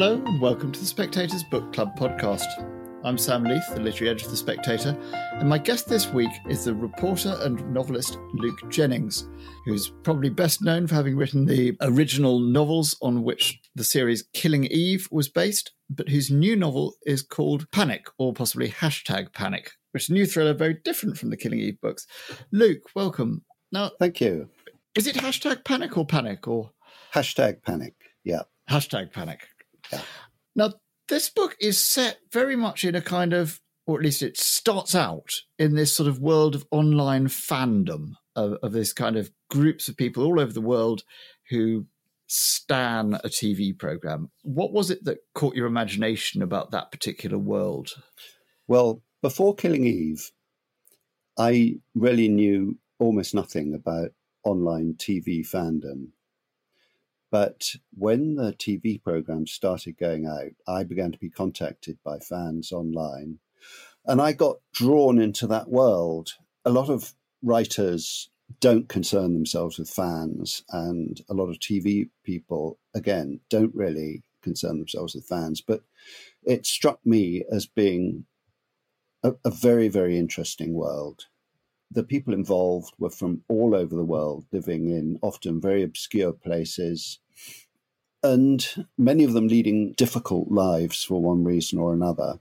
Hello, and welcome to the Spectator's Book Club podcast. I'm Sam Leith, the literary editor of The Spectator, and my guest this week is the reporter and novelist Luke Jennings, who's probably best known for having written the original novels on which the series Killing Eve was based, but whose new novel is called Panic, or possibly Hashtag Panic, which is a new thriller very different from the Killing Eve books. Luke, welcome. Now, Thank you. is it Hashtag Panic or Panic or Hashtag panic. Yeah. Hashtag Panic? Yeah. Now, this book is set very much in a kind of, or at least it starts out in this sort of world of online fandom of, of this kind of groups of people all over the world who stan a TV program. What was it that caught your imagination about that particular world? Well, before Killing Eve, I really knew almost nothing about online TV fandom. But when the TV program started going out, I began to be contacted by fans online. And I got drawn into that world. A lot of writers don't concern themselves with fans, and a lot of TV people, again, don't really concern themselves with fans. But it struck me as being a, a very, very interesting world. The people involved were from all over the world, living in often very obscure places, and many of them leading difficult lives for one reason or another.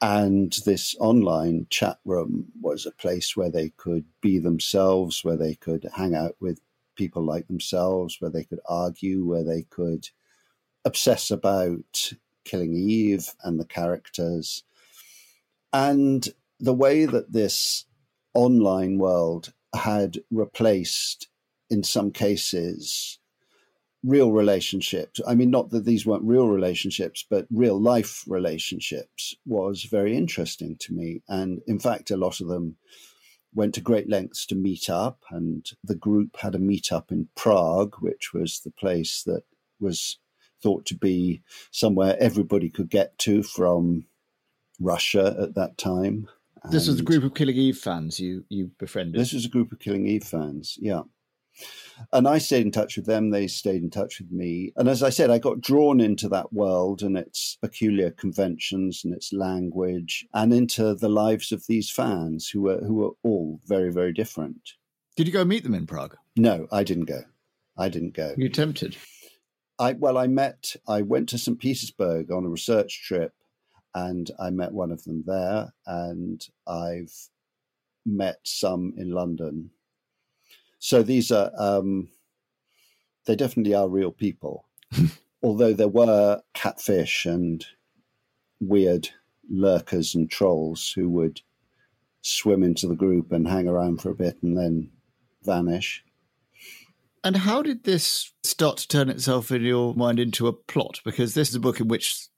And this online chat room was a place where they could be themselves, where they could hang out with people like themselves, where they could argue, where they could obsess about killing Eve and the characters. And the way that this online world had replaced, in some cases, real relationships. I mean, not that these weren't real relationships, but real life relationships was very interesting to me. And in fact, a lot of them went to great lengths to meet up. And the group had a meetup in Prague, which was the place that was thought to be somewhere everybody could get to from Russia at that time. This was a group of Killing Eve fans you you befriended. this was a group of Killing Eve fans, yeah. And I stayed in touch with them, they stayed in touch with me. And as I said, I got drawn into that world and its peculiar conventions and its language and into the lives of these fans who were who were all very, very different. Did you go meet them in Prague? No, I didn't go. I didn't go. You tempted? I well, I met. I went to St. Petersburg on a research trip, and I met one of them there, and I've met some in London. So these are um, they definitely are real people, although there were catfish and weird lurkers and trolls who would swim into the group and hang around for a bit and then vanish. And how did this start to turn itself in your mind into a plot? Because this is a book in which,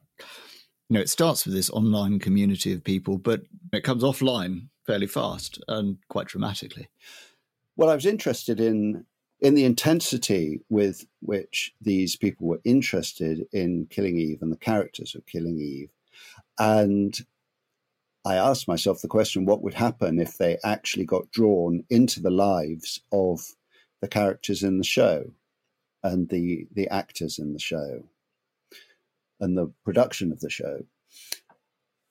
you know, it starts with this online community of people, but it comes offline fairly fast and quite dramatically. Well, I was interested in in the intensity with which these people were interested in Killing Eve and the characters of Killing Eve, and I asked myself the question: What would happen if they actually got drawn into the lives of the characters in the show and the the actors in the show and the production of the show?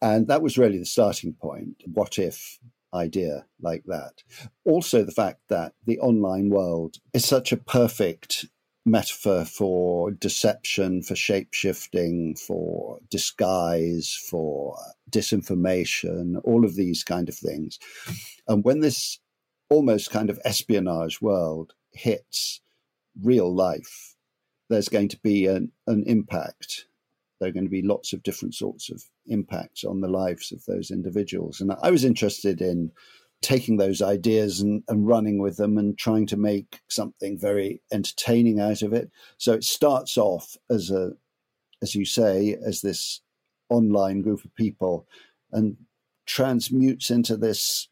And that was really the starting point. What if idea like that? also the fact that the online world is such a perfect metaphor for deception, for shape shifting, for disguise, for disinformation, all of these kind of things. And when this almost kind of espionage world hits real life, there's going to be an, an impact. There are going to be lots of different sorts of impacts on the lives of those individuals. And I was interested in taking those ideas and, and running with them and trying to make something very entertaining out of it. So it starts off as a, as you say, as this online group of people and transmutes into this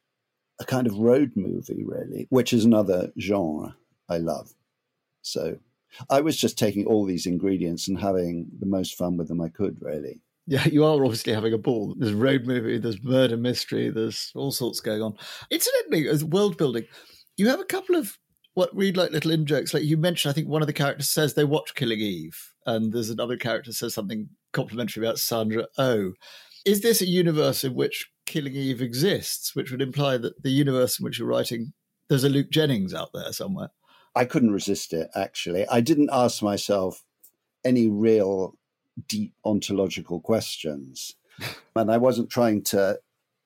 a kind of road movie, really, which is another genre I love. So I was just taking all these ingredients and having the most fun with them I could, really. Yeah, you are obviously having a ball. There's road movie, there's murder mystery, there's all sorts going on. Incidentally, as world building, you have a couple of what read like little in jokes. Like you mentioned, I think one of the characters says they watch Killing Eve, and there's another character says something complimentary about Sandra Oh. Is this a universe in which Killing Eve exists, which would imply that the universe in which you're writing, there's a Luke Jennings out there somewhere? I couldn't resist it, actually. I didn't ask myself any real deep ontological questions. and I wasn't trying to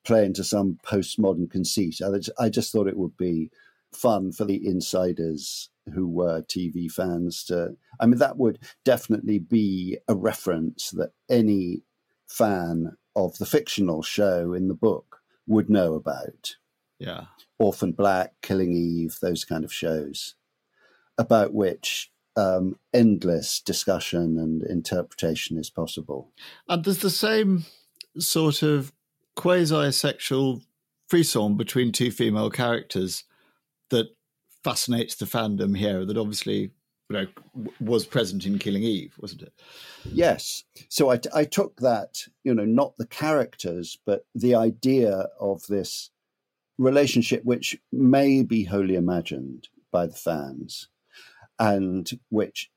play into some postmodern conceit. I just thought it would be fun for the insiders who were TV fans to. I mean, that would definitely be a reference that any fan of the fictional show in the book would know about. Yeah. Orphan Black, Killing Eve, those kind of shows, about which um, endless discussion and interpretation is possible. And there's the same sort of quasi sexual frisson between two female characters that fascinates the fandom here that obviously you know was present in killing eve wasn't it yes so I, I took that you know not the characters but the idea of this relationship which may be wholly imagined by the fans and which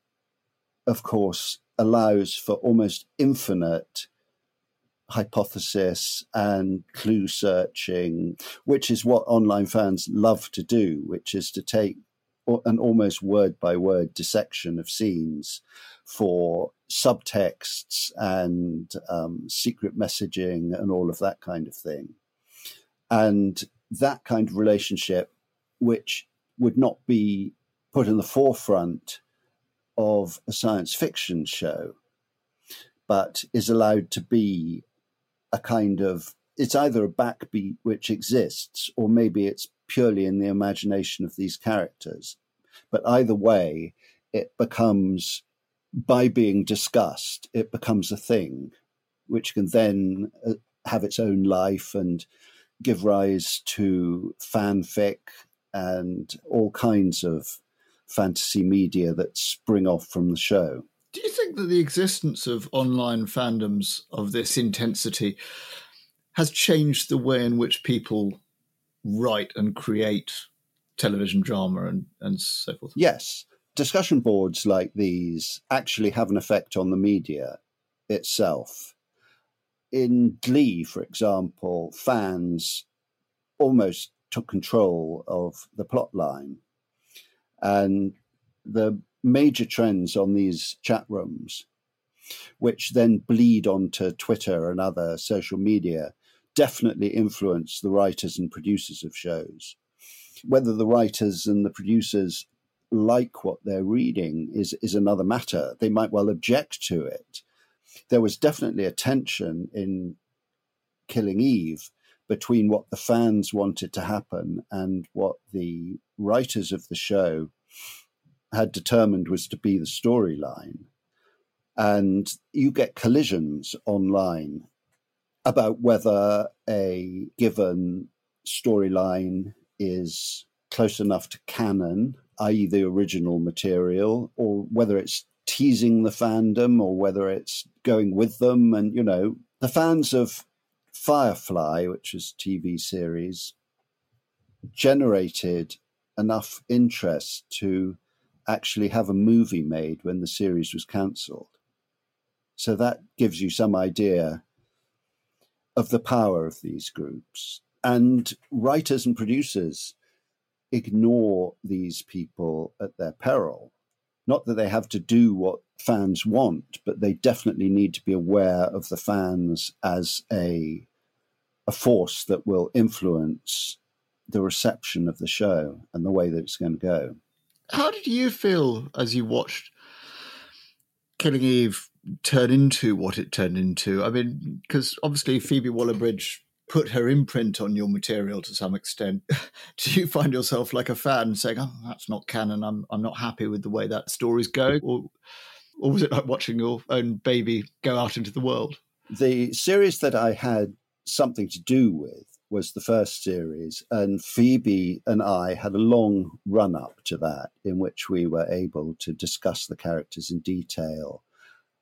of course allows for almost infinite hypothesis and clue searching, which is what online fans love to do, which is to take an almost word by word dissection of scenes for subtexts and um, secret messaging and all of that kind of thing. And that kind of relationship, which would not be put in the forefront of a science fiction show, but is allowed to be a kind of it's either a backbeat which exists or maybe it's purely in the imagination of these characters. But either way, it becomes, by being discussed, it becomes a thing which can then uh, have its own life and give rise to fanfic and all kinds of fantasy media that spring off from the show. Do you think that the existence of online fandoms of this intensity has changed the way in which people write and create television drama and, and so forth? Yes. Discussion boards like these actually have an effect on the media itself. In Glee, for example, fans almost took control of the plot line. And the major trends on these chat rooms, which then bleed onto Twitter and other social media, definitely influence the writers and producers of shows. Whether the writers and the producers like what they're reading is, is another matter. They might well object to it. There was definitely a tension in Killing Eve between what the fans wanted to happen and what the writers of the show had determined was to be the storyline. And you get collisions online about whether a given storyline is close enough to canon, i.e., the original material, or whether it's teasing the fandom or whether it's going with them. And, you know, the fans of Firefly, which was a TV series, generated enough interest to actually have a movie made when the series was cancelled. So that gives you some idea of the power of these groups. And writers and producers ignore these people at their peril. Not that they have to do what fans want, but they definitely need to be aware of the fans as a, a force that will influence the reception of the show and the way that it's going to go. How did you feel as you watched Killing Eve turn into what it turned into? I mean, because obviously Phoebe Waller Bridge put her imprint on your material to some extent. Do you find yourself like a fan saying, "Oh, that's not canon. I'm I'm not happy with the way that story's going," or or was it like watching your own baby go out into the world? the series that I had something to do with was the first series, and Phoebe and I had a long run up to that in which we were able to discuss the characters in detail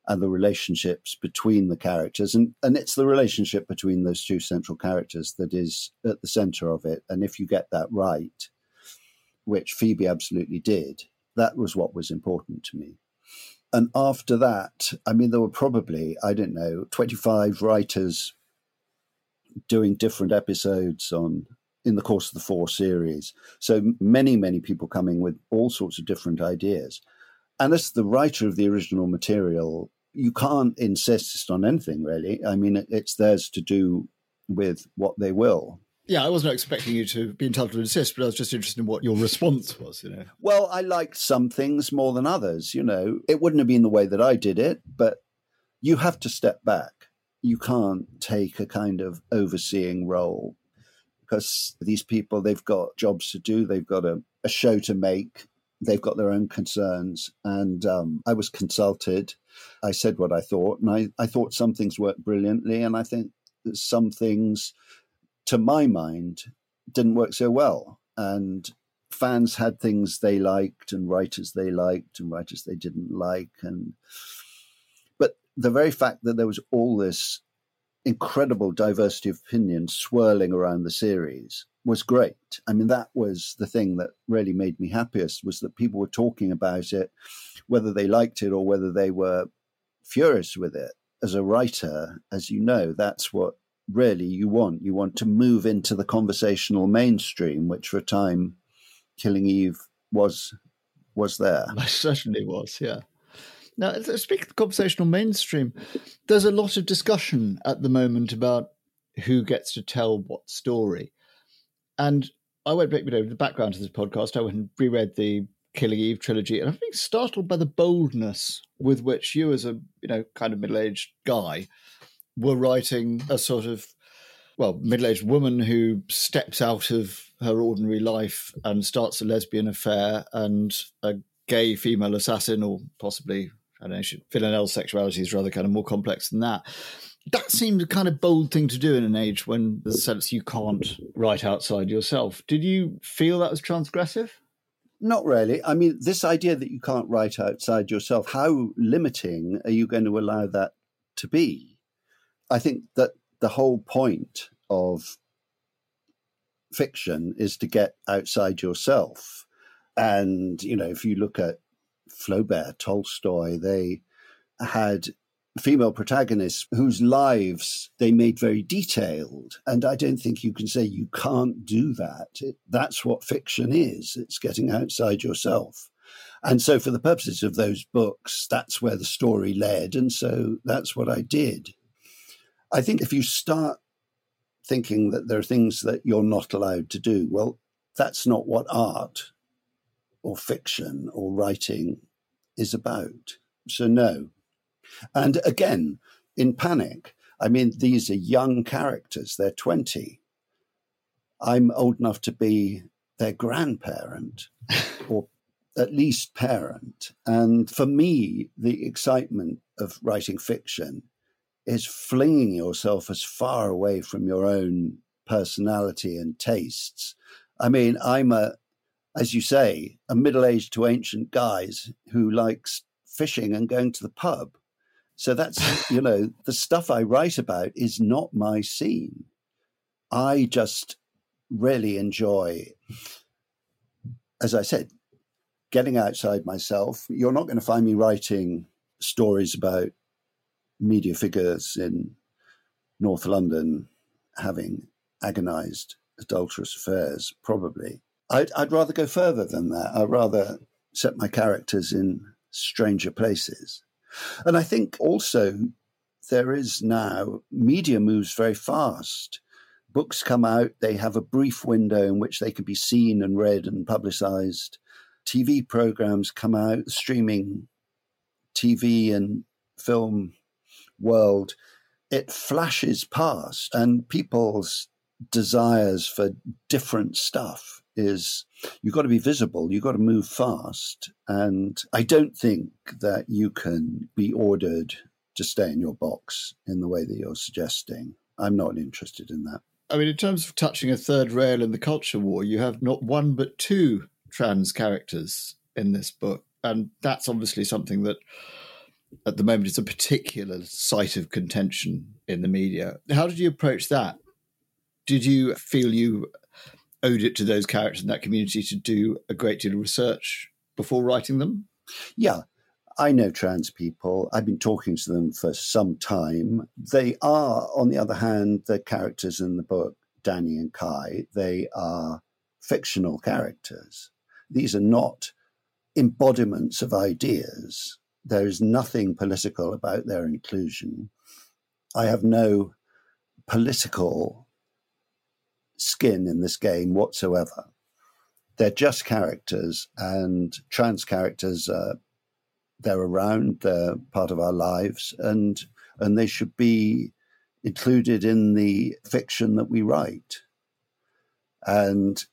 and the relationships between the characters. And, and it's the relationship between those two central characters that is at the center of it. And if you get that right, which Phoebe absolutely did, that was what was important to me. And after that, I mean, there were probably, I don't know, 25 writers doing different episodes on in the course of the four series. So many, many people coming with all sorts of different ideas. And as the writer of the original material, you can't insist on anything really. I mean, it's theirs to do with what they will. Yeah, I wasn't expecting you to be entitled to insist, but I was just interested in what your response was, you know. Well, I liked some things more than others, you know. It wouldn't have been the way that I did it, but you have to step back you can't take a kind of overseeing role because these people they've got jobs to do they've got a, a show to make they've got their own concerns and um, i was consulted i said what i thought and I, I thought some things worked brilliantly and i think some things to my mind didn't work so well. And fans had things they liked and writers they liked and writers they didn't like and but the very fact that there was all this incredible diversity of opinion swirling around the series was great. I mean, that was the thing that really made me happiest was that people were talking about it, whether they liked it or whether they were furious with it. As a writer, as you know, that's what really you want. You want to move into the conversational mainstream, which for a time, Killing Eve was was there. I certainly was, yeah. Now, speaking of the conversational mainstream, there's a lot of discussion at the moment about who gets to tell what story. And I went back, you know, the background to this podcast. I went and reread the Killing Eve trilogy, and I've been startled by the boldness with which you, as a you know kind of middle-aged guy, were writing a sort of well middle-aged woman who steps out of her ordinary life and starts a lesbian affair, and a gay female assassin, or possibly I don't know, Villanelle's sexuality is rather kind of more complex than that. That seemed a kind of bold thing to do in an age when the sense you can't write outside yourself. Did you feel that was transgressive? Not really. I mean, this idea that you can't write outside yourself, how limiting are you going to allow that to be? I think that the whole point of fiction is to get outside yourself. And, you know, if you look at Flaubert, Tolstoy, they had female protagonists whose lives they made very detailed. And I don't think you can say you can't do that. It, that's what fiction is it's getting outside yourself. And so, for the purposes of those books, that's where the story led. And so that's what I did. I think if you start thinking that there are things that you're not allowed to do, well, that's not what art or fiction or writing is about. So, no. And again, in Panic, I mean, these are young characters, they're 20. I'm old enough to be their grandparent or at least parent. And for me, the excitement of writing fiction is flinging yourself as far away from your own personality and tastes. I mean, I'm a as you say, a middle aged to ancient guys who likes fishing and going to the pub. So that's, you know, the stuff I write about is not my scene. I just really enjoy, as I said, getting outside myself. You're not going to find me writing stories about media figures in North London having agonized adulterous affairs, probably. I'd, I'd rather go further than that. I'd rather set my characters in stranger places. And I think also there is now, media moves very fast. Books come out, they have a brief window in which they can be seen and read and publicized. TV programs come out, streaming TV and film world. It flashes past, and people's desires for different stuff is you've got to be visible, you've got to move fast. And I don't think that you can be ordered to stay in your box in the way that you're suggesting. I'm not interested in that. I mean, in terms of touching a third rail in the culture war, you have not one but two trans characters in this book. And that's obviously something that at the moment is a particular site of contention in the media. How did you approach that? Did you feel you owed it to those characters in that community to do a great deal of research before writing them? Yeah. I know trans people. I've been talking to them for some time. They are, on the other hand, the characters in the book, Danny and Kai, they are fictional characters. These are not embodiments of ideas. There is nothing political about their inclusion. I have no political skin in this game whatsoever. They're just characters, and trans characters, uh, they're around, they're part of our lives, and and they should be included in the fiction that we write. And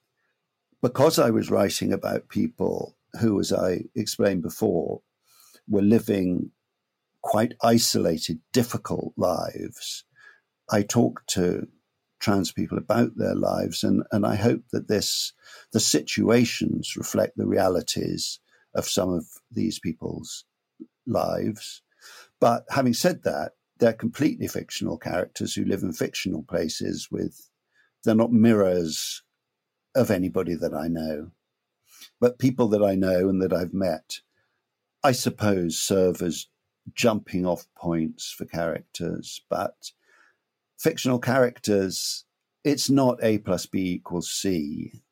because I was writing about people who, as I explained before, were living quite isolated, difficult lives, I talked to trans people about their lives, and, and I hope that this the situations reflect the realities of some of these people's lives. But having said that, they're completely fictional characters who live in fictional places with they're not mirrors of anybody that I know. But people that I know and that I've met, I suppose, serve as jumping off points for characters. But fictional characters, it's not A plus B equals C.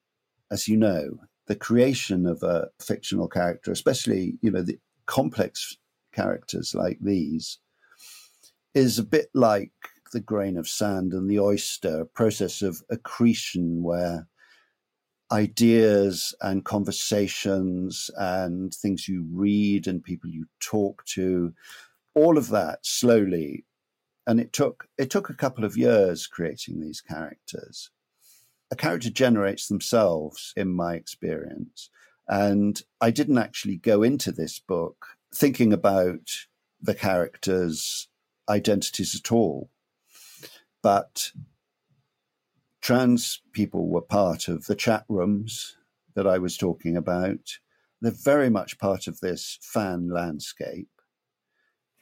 As you know, the creation of a fictional character, especially, you know, the complex characters like these, is a bit like the grain of sand and the oyster, a process of accretion where ideas and conversations and things you read and people you talk to, all of that slowly. And it took it took a couple of years creating these characters. A character generates themselves, in my experience. And I didn't actually go into this book thinking about the characters' identities at all. But trans people were part of the chat rooms that I was talking about. They're very much part of this fan landscape.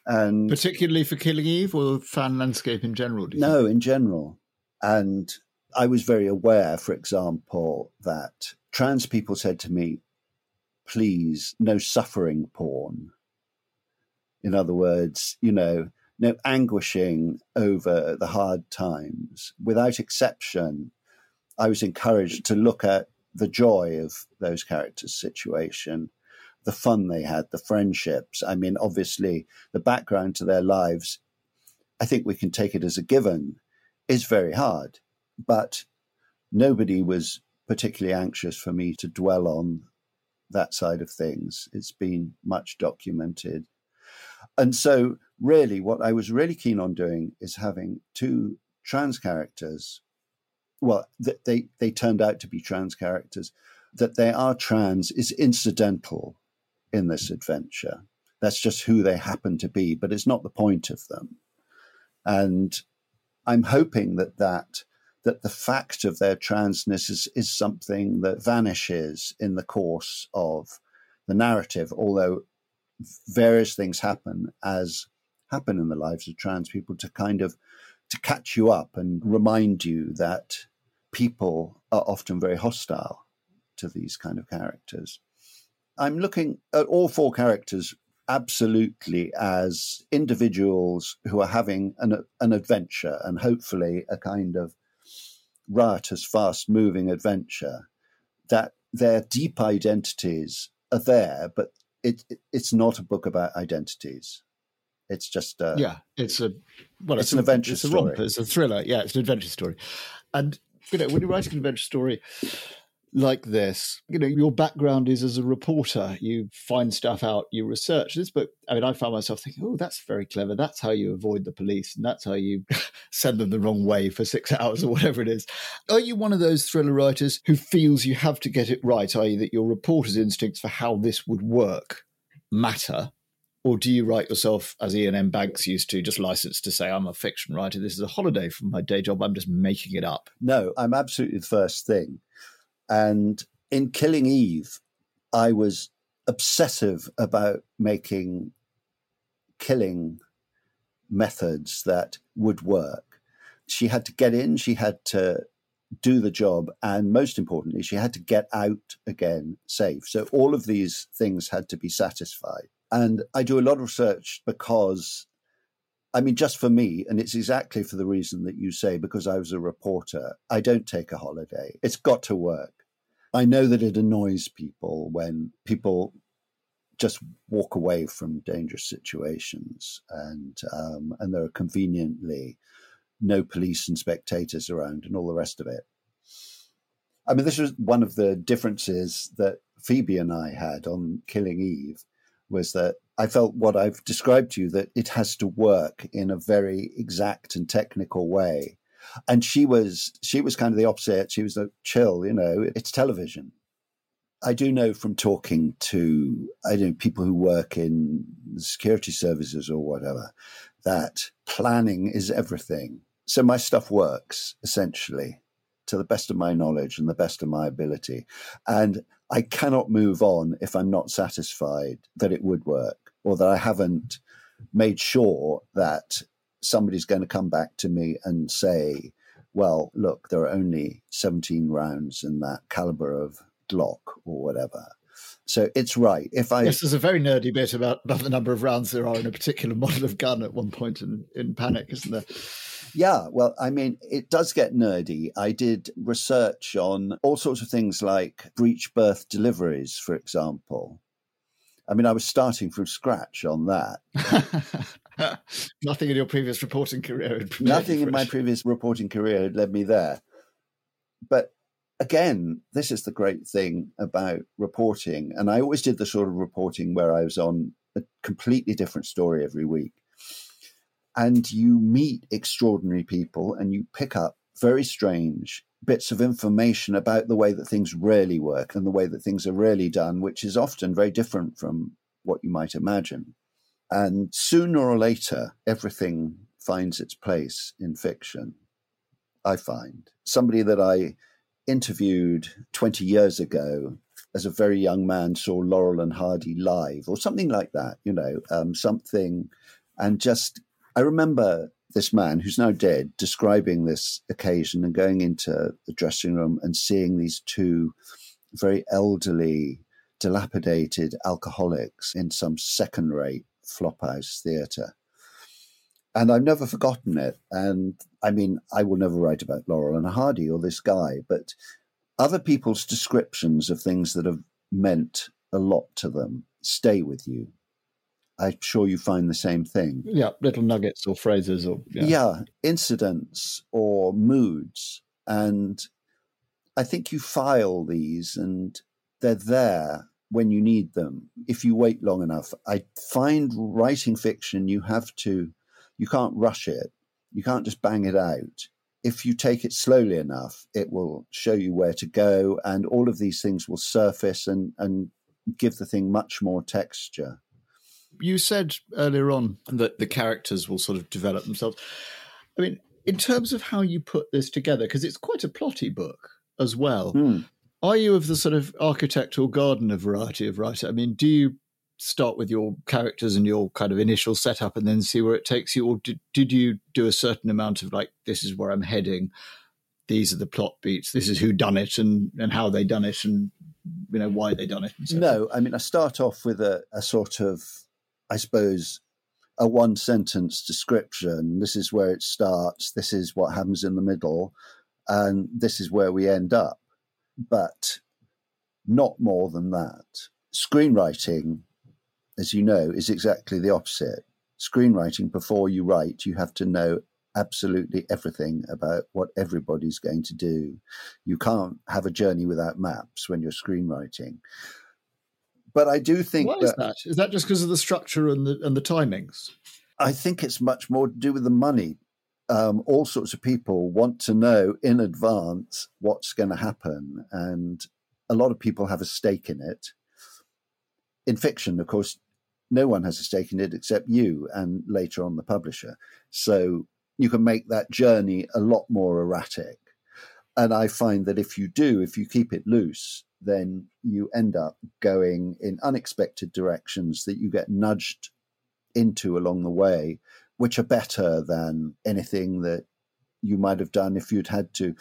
And particularly for Killing Eve or fan landscape in general? No, think? in general. And I was very aware, for example, that trans people said to me, please, no suffering porn. In other words, you know, no anguishing over the hard times. Without exception, I was encouraged to look at the joy of those characters' situation, the fun they had, the friendships. I mean, obviously, the background to their lives, I think we can take it as a given, is very hard. But nobody was particularly anxious for me to dwell on that side of things. It's been much documented. And so really, what I was really keen on doing is having two trans characters. Well, they they turned out to be trans characters. That they are trans is incidental in this adventure. That's just who they happen to be, but it's not the point of them. And I'm hoping that that that the fact of their transness is, is something that vanishes in the course of the narrative, although various things happen as happen in the lives of trans people to kind of to catch you up and remind you that people are often very hostile to these kind of characters. I'm looking at all four characters absolutely as individuals who are having an, an adventure and hopefully a kind of riotous, fast moving adventure, that their deep identities are there, but it, it, it's not a book about identities. It's just a, yeah, it's a well, it's, it's an a, adventure. It's a story. romp. It's a thriller. Yeah, it's an adventure story. And you know, when you write an adventure story like this, you know, your background is as a reporter. You find stuff out, you research this book. I mean, I found myself thinking, oh, that's very clever. That's how you avoid the police, and that's how you send them the wrong way for six hours or whatever it is. Are you one of those thriller writers who feels you have to get it right, i.e., that your reporter's instincts for how this would work matter? Or do you write yourself, as Iain M. Banks used to, just licensed to say, I'm a fiction writer, this is a holiday from my day job, I'm just making it up? No, I'm absolutely the first thing. And in Killing Eve, I was obsessive about making killing methods that would work. She had to get in, she had to do the job, and most importantly, she had to get out again safe. So all of these things had to be satisfied. And I do a lot of research because, I mean, just for me, and it's exactly for the reason that you say, because I was a reporter, I don't take a holiday. It's got to work. I know that it annoys people when people just walk away from dangerous situations, and um, and there are conveniently no police and spectators around, and all the rest of it. I mean, this was one of the differences that Phoebe and I had on Killing Eve was that I felt what I've described to you that it has to work in a very exact and technical way. And she was she was kind of the opposite. She was a chill, you know, it's television. I do know from talking to I know people who work in security services or whatever that planning is everything. So my stuff works essentially to the best of my knowledge and the best of my ability. And I cannot move on if I'm not satisfied that it would work or that I haven't made sure that somebody's going to come back to me and say, well, look, there are only 17 rounds in that caliber of Glock or whatever. So it's right. If I yes, there's a very nerdy bit about, about the number of rounds there are in a particular model of gun at one point in, in Panic, isn't there? Yeah, well, I mean, it does get nerdy. I did research on all sorts of things like breech birth deliveries, for example. I mean, I was starting from scratch on that. Nothing in your previous reporting career. Nothing in my previous reporting career had led me there. But again, this is the great thing about reporting. And I always did the sort of reporting where I was on a completely different story every week and you meet extraordinary people and you pick up very strange bits of information about the way that things really work and the way that things are really done, which is often very different from what you might imagine. And sooner or later, everything finds its place in fiction, I find. Somebody that I interviewed 20 years ago as a very young man saw Laurel and Hardy live or something like that, you know, um, something, and just I remember this man who's now dead describing this occasion and going into the dressing room and seeing these two very elderly, dilapidated alcoholics in some second rate flophouse theatre. And I've never forgotten it. And I mean, I will never write about Laurel and Hardy or this guy, but other people's descriptions of things that have meant a lot to them stay with you. I'm sure you find the same thing. Yeah, little nuggets or phrases or yeah. yeah, incidents or moods. And I think you file these and they're there when you need them if you wait long enough. I find writing fiction you have to you can't rush it. You can't just bang it out. If you take it slowly enough, it will show you where to go and all of these things will surface and and give the thing much more texture you said earlier on that the characters will sort of develop themselves. I mean, in terms of how you put this together, because it's quite a plotty book as well. Mm. Are you of the sort of architect or gardener variety of writer? I mean, do you start with your characters and your kind of initial setup and then see where it takes you, or did, did you do a certain amount of like, this is where I'm heading? These are the plot beats. This is who done it and, and how they done it and you know why they done it. So no, I mean I start off with a, a sort of I suppose, a one sentence description. This is where it starts. This is what happens in the middle. And this is where we end up. But not more than that. Screenwriting, as you know, is exactly the opposite. Screenwriting, before you write, you have to know absolutely everything about what everybody's going to do. You can't have a journey without maps when you're screenwriting. But I do think Why that, is that? Is that just because of the structure and the and the timings? I think it's much more to do with the money. Um, all sorts of people want to know in advance what's going to happen, and a lot of people have a stake in it. In fiction, of course, no one has a stake in it except you and later on the publisher. So you can make that journey a lot more erratic. And I find that if you do, if you keep it loose, then you end up going in unexpected directions that you get nudged into along the way, which are better than anything that you might have done if you'd had to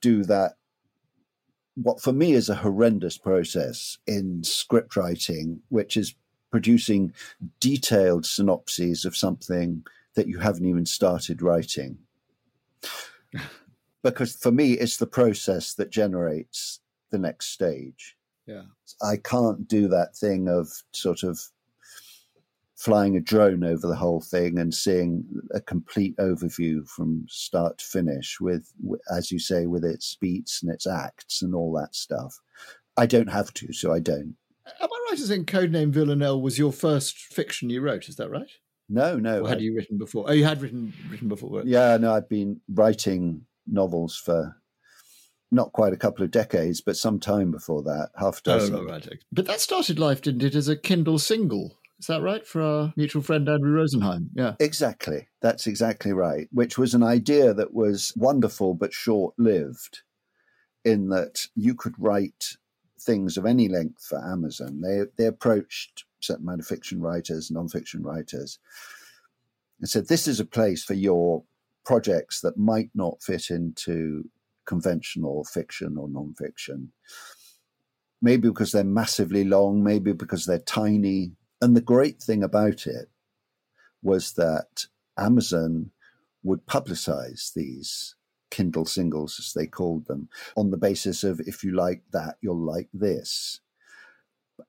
do that. What for me is a horrendous process in script writing, which is producing detailed synopses of something that you haven't even started writing. because for me, it's the process that generates the next stage. Yeah. I can't do that thing of sort of flying a drone over the whole thing and seeing a complete overview from start to finish with, as you say, with its beats and its acts and all that stuff. I don't have to, so I don't. Am I right as in Codename Villanelle was your first fiction you wrote? Is that right? No, no. Or had I, you written before? Oh, you had written written before. Yeah, no, I've been writing novels for not quite a couple of decades, but some time before that, half a oh, dozen. Oh, right, right. But that started life, didn't it, as a Kindle single? Is that right for our mutual friend Andrew Rosenheim? Yeah. Exactly. That's exactly right. Which was an idea that was wonderful but short lived, in that you could write things of any length for Amazon. They they approached certain amount of fiction writers, non-fiction writers, and said, "This is a place for your projects that might not fit into conventional fiction or non-fiction." Maybe because they're massively long, maybe because they're tiny. And the great thing about it was that Amazon would publicize these Kindle singles, as they called them, on the basis of if you like that, you'll like this.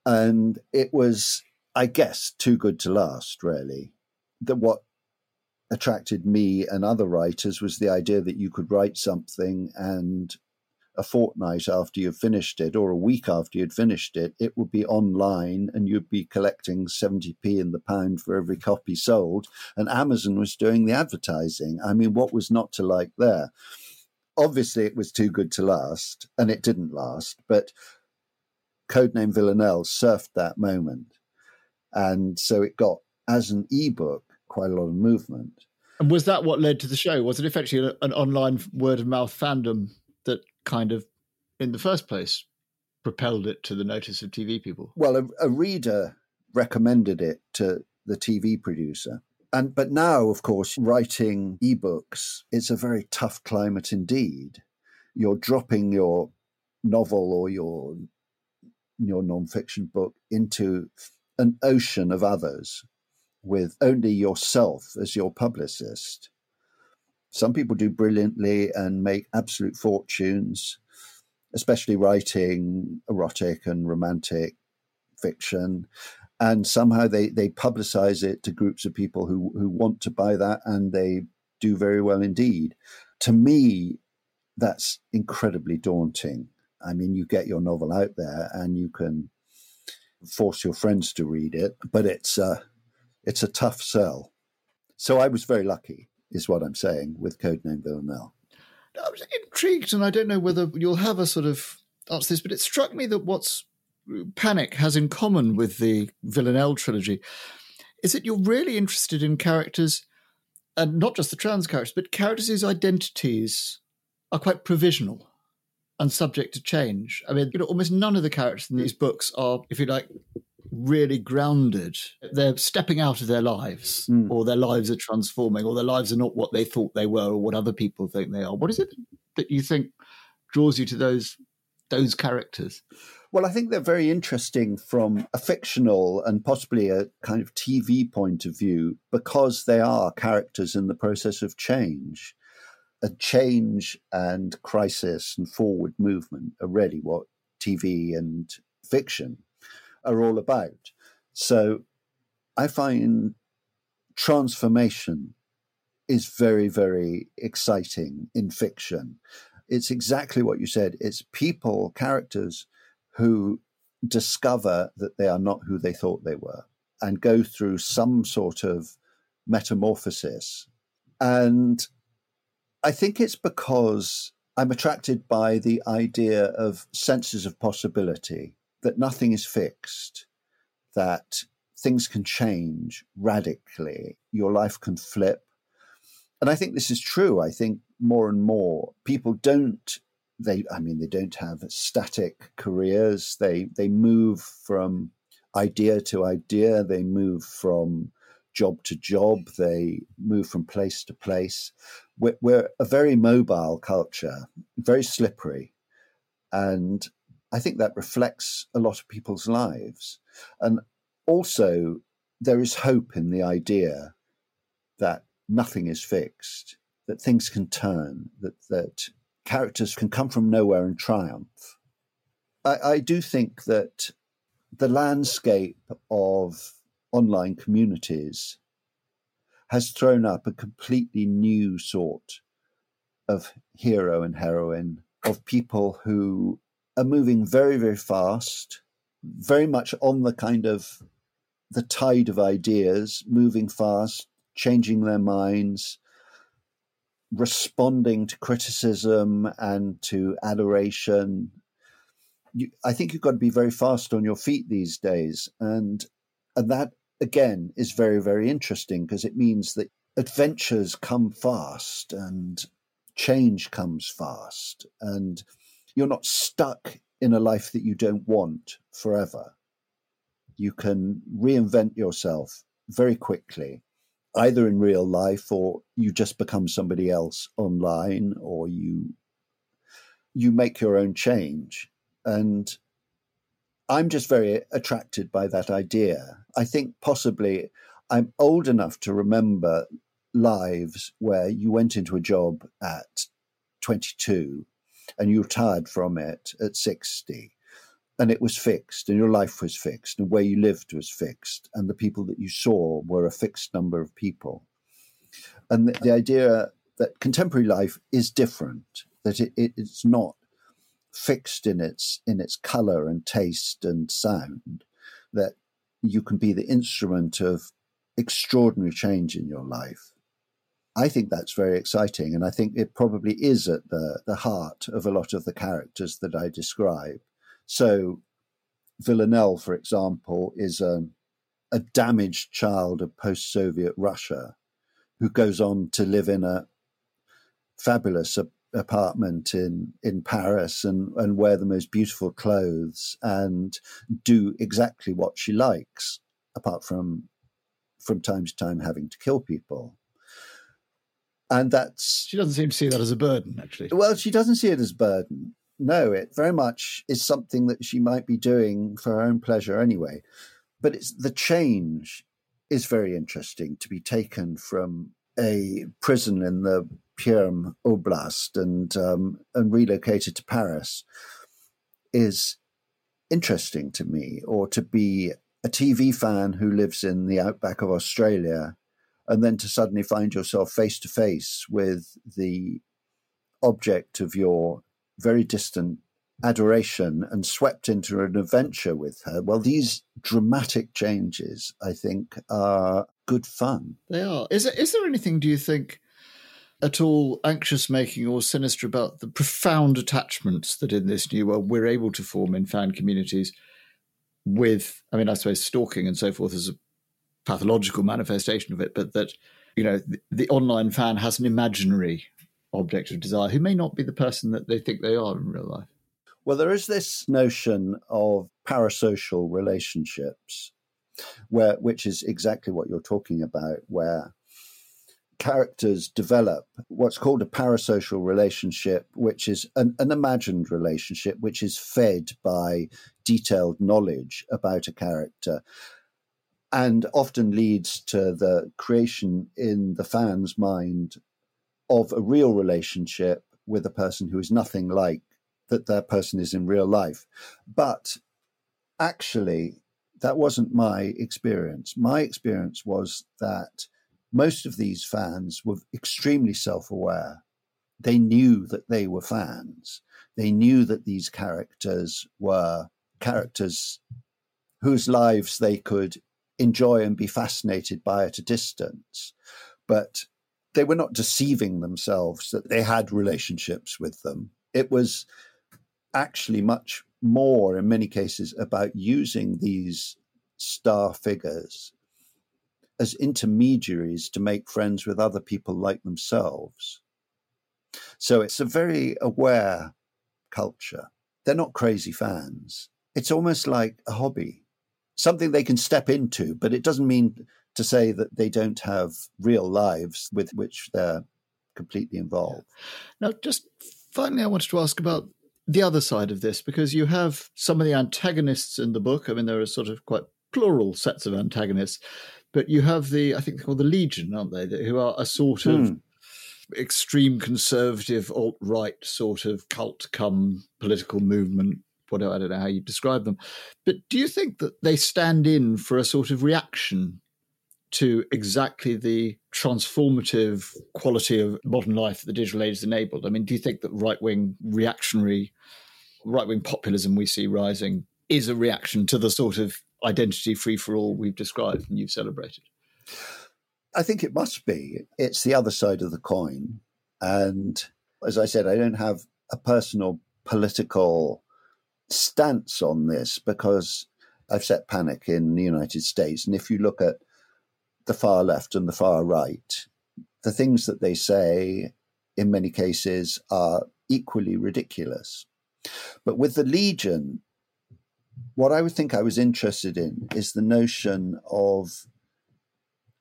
And it was, I guess, too good to last, really. That what attracted me and other writers was the idea that you could write something and a fortnight after you've finished it or a week after you'd finished it, it would be online and you'd be collecting 70p in the pound for every copy sold. And Amazon was doing the advertising. I mean, what was not to like there? Obviously, it was too good to last, and it didn't last, but Codename Villanelle surfed that moment. And so it got, as an ebook, quite a lot of movement. And was that what led to the show? Was it effectively an online word of mouth fandom kind of, in the first place, propelled it to the notice of TV people? Well, a, a reader recommended it to the TV producer. And but now, of course, writing ebooks is a very tough climate indeed. You're dropping your novel or your your nonfiction book into an ocean of others with only yourself as your publicist. Some people do brilliantly and make absolute fortunes, especially writing erotic and romantic fiction. And somehow they, they publicize it to groups of people who, who want to buy that and they do very well indeed. To me, that's incredibly daunting. I mean, you get your novel out there and you can force your friends to read it, but it's a, it's a tough sell. So I was very lucky is what I'm saying with Codename Villanelle. I was intrigued, and I don't know whether you'll have a sort of answer to this, but it struck me that what's uh, Panic has in common with the Villanelle trilogy is that you're really interested in characters, and not just the trans characters, but characters whose identities are quite provisional and subject to change. I mean, you know, almost none of the characters in these books are, if you like, really grounded. They're stepping out of their lives, mm. or their lives are transforming, or their lives are not what they thought they were, or what other people think they are. What is it that you think draws you to those those characters? Well, I think they're very interesting from a fictional and possibly a kind of TV point of view because they are characters in the process of change. A change and crisis and forward movement are really what TV and fiction are all about. So I find transformation is very, very exciting in fiction. It's exactly what you said. It's people, characters who discover that they are not who they thought they were and go through some sort of metamorphosis. And I think it's because I'm attracted by the idea of senses of possibility that nothing is fixed, that things can change radically. Your life can flip. And I think this is true. I think more and more people don't they I mean they don't have static careers. They they move from idea to idea, they move from job to job, they move from place to place. We're, we're a very mobile culture, very slippery. And I think that reflects a lot of people's lives. And also, there is hope in the idea that nothing is fixed, that things can turn, that, that characters can come from nowhere and triumph. I, I do think that the landscape of online communities has thrown up a completely new sort of hero and heroine, of people who are moving very, very fast, very much on the kind of the tide of ideas, moving fast, changing their minds, responding to criticism and to adoration. You, I think you've got to be very fast on your feet these days, and and that again is very very interesting because it means that adventures come fast and change comes fast, and you're not stuck in a life that you don't want forever. You can reinvent yourself very quickly either in real life or you just become somebody else online or you you make your own change and i'm just very attracted by that idea i think possibly i'm old enough to remember lives where you went into a job at 22 and you retired from it at 60 and it was fixed and your life was fixed and where you lived was fixed and the people that you saw were a fixed number of people. And the, the idea that contemporary life is different that it, it, it's not fixed in its in its color and taste and sound that you can be the instrument of extraordinary change in your life I think that's very exciting, and I think it probably is at the, the heart of a lot of the characters that I describe. So, Villanelle, for example, is a, a damaged child of post Soviet Russia who goes on to live in a fabulous apartment in, in Paris and, and wear the most beautiful clothes and do exactly what she likes, apart from from time to time having to kill people. And that's she doesn't seem to see that as a burden, actually. Well, she doesn't see it as a burden no, it very much is something that she might be doing for her own pleasure anyway. But it's the change is very interesting to be taken from a prison in the Perm Oblast and um, and relocated to Paris is interesting to me, or to be a TV fan who lives in the outback of Australia, and then to suddenly find yourself face to face with the object of your very distant adoration and swept into an adventure with her. Well, these dramatic changes, I think, are good fun. They are. Is there, is there anything, do you think, at all anxious making or sinister about the profound attachments that in this new world we're able to form in fan communities with, I mean, I suppose stalking and so forth is a pathological manifestation of it, but that, you know, the, the online fan has an imaginary object of desire who may not be the person that they think they are in real life. Well, there is this notion of parasocial relationships, where which is exactly what you're talking about, where characters develop what's called a parasocial relationship, which is an, an, imagined relationship, which is fed by detailed knowledge about a character and often leads to the creation in the fan's mind of a real relationship with a person who is nothing like that that person is in real life. But actually, that wasn't my experience. My experience was that most of these fans were extremely self aware. They knew that they were fans. They knew that these characters were characters whose lives they could enjoy and be fascinated by at a distance. But they were not deceiving themselves that they had relationships with them. It was actually much more, in many cases, about using these star figures as intermediaries to make friends with other people like themselves. So it's a very aware culture. They're not crazy fans. It's almost like a hobby, something they can step into, but it doesn't mean to say that they don't have real lives with which they're completely involved. Now, just finally, I wanted to ask about the other side of this because you have some of the antagonists in the book. I mean, there are sort of quite plural sets of antagonists, but you have the, I think they're called the Legion, aren't they? Who are a sort of hmm. extreme conservative, alt right sort of cult come political movement. I don't know how you describe them. But do you think that they stand in for a sort of reaction to exactly the transformative quality of modern life that the digital age has enabled? I mean, do you think that right wing reactionary, right wing populism we see rising is a reaction to the sort of identity free for all we've described and you've celebrated? I think it must be. It's the other side of the coin. And as I said, I don't have a personal political stance on this because I've set panic in the United States. And if you look at the far left and the far right, the things that they say in many cases are equally ridiculous. But with the Legion, what I would think I was interested in is the notion of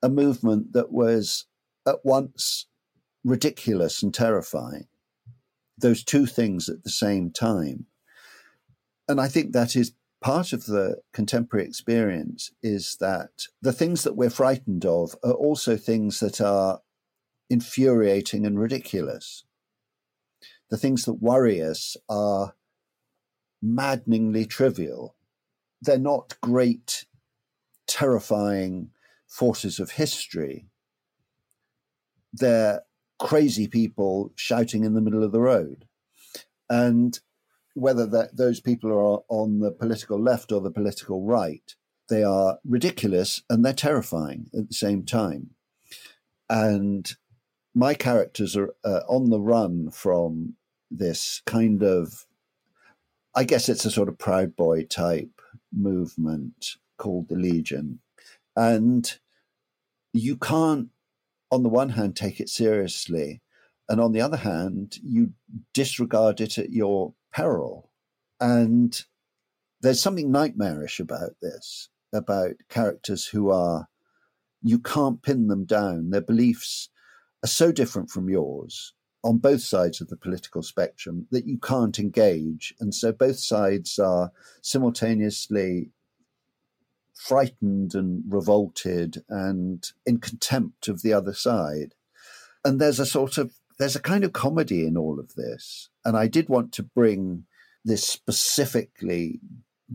a movement that was at once ridiculous and terrifying, those two things at the same time. And I think that is part of the contemporary experience is that the things that we're frightened of are also things that are infuriating and ridiculous. The things that worry us are maddeningly trivial. They're not great, terrifying forces of history. They're crazy people shouting in the middle of the road. And whether that those people are on the political left or the political right, they are ridiculous and they're terrifying at the same time. And my characters are uh, on the run from this kind of, I guess it's a sort of Proud Boy type movement called the Legion. And you can't, on the one hand, take it seriously. And on the other hand, you disregard it at your peril. And there's something nightmarish about this, about characters who are, you can't pin them down. Their beliefs are so different from yours on both sides of the political spectrum that you can't engage. And so both sides are simultaneously frightened and revolted and in contempt of the other side. And there's a sort of there's a kind of comedy in all of this. And I did want to bring this specifically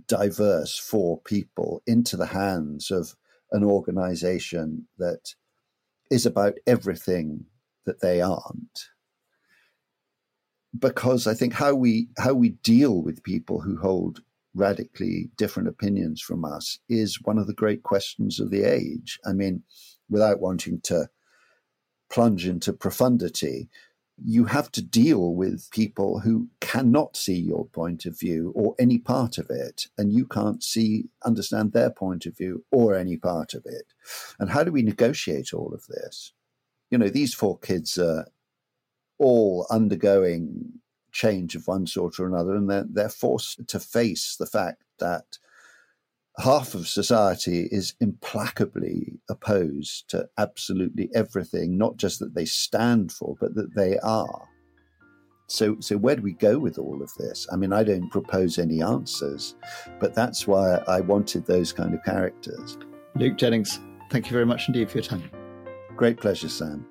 diverse four people into the hands of an organization that is about everything that they aren't because i think how we how we deal with people who hold radically different opinions from us is one of the great questions of the age i mean without wanting to plunge into profundity, you have to deal with people who cannot see your point of view or any part of it, and you can't see, understand their point of view or any part of it. And how do we negotiate all of this? You know, these four kids are all undergoing change of one sort or another, and they're, they're forced to face the fact that half of society is implacably opposed to absolutely everything, not just that they stand for, but that they are. So, so where do we go with all of this? I mean, I don't propose any answers, but that's why I wanted those kind of characters. Luke Jennings, thank you very much indeed for your time. Great pleasure, Sam.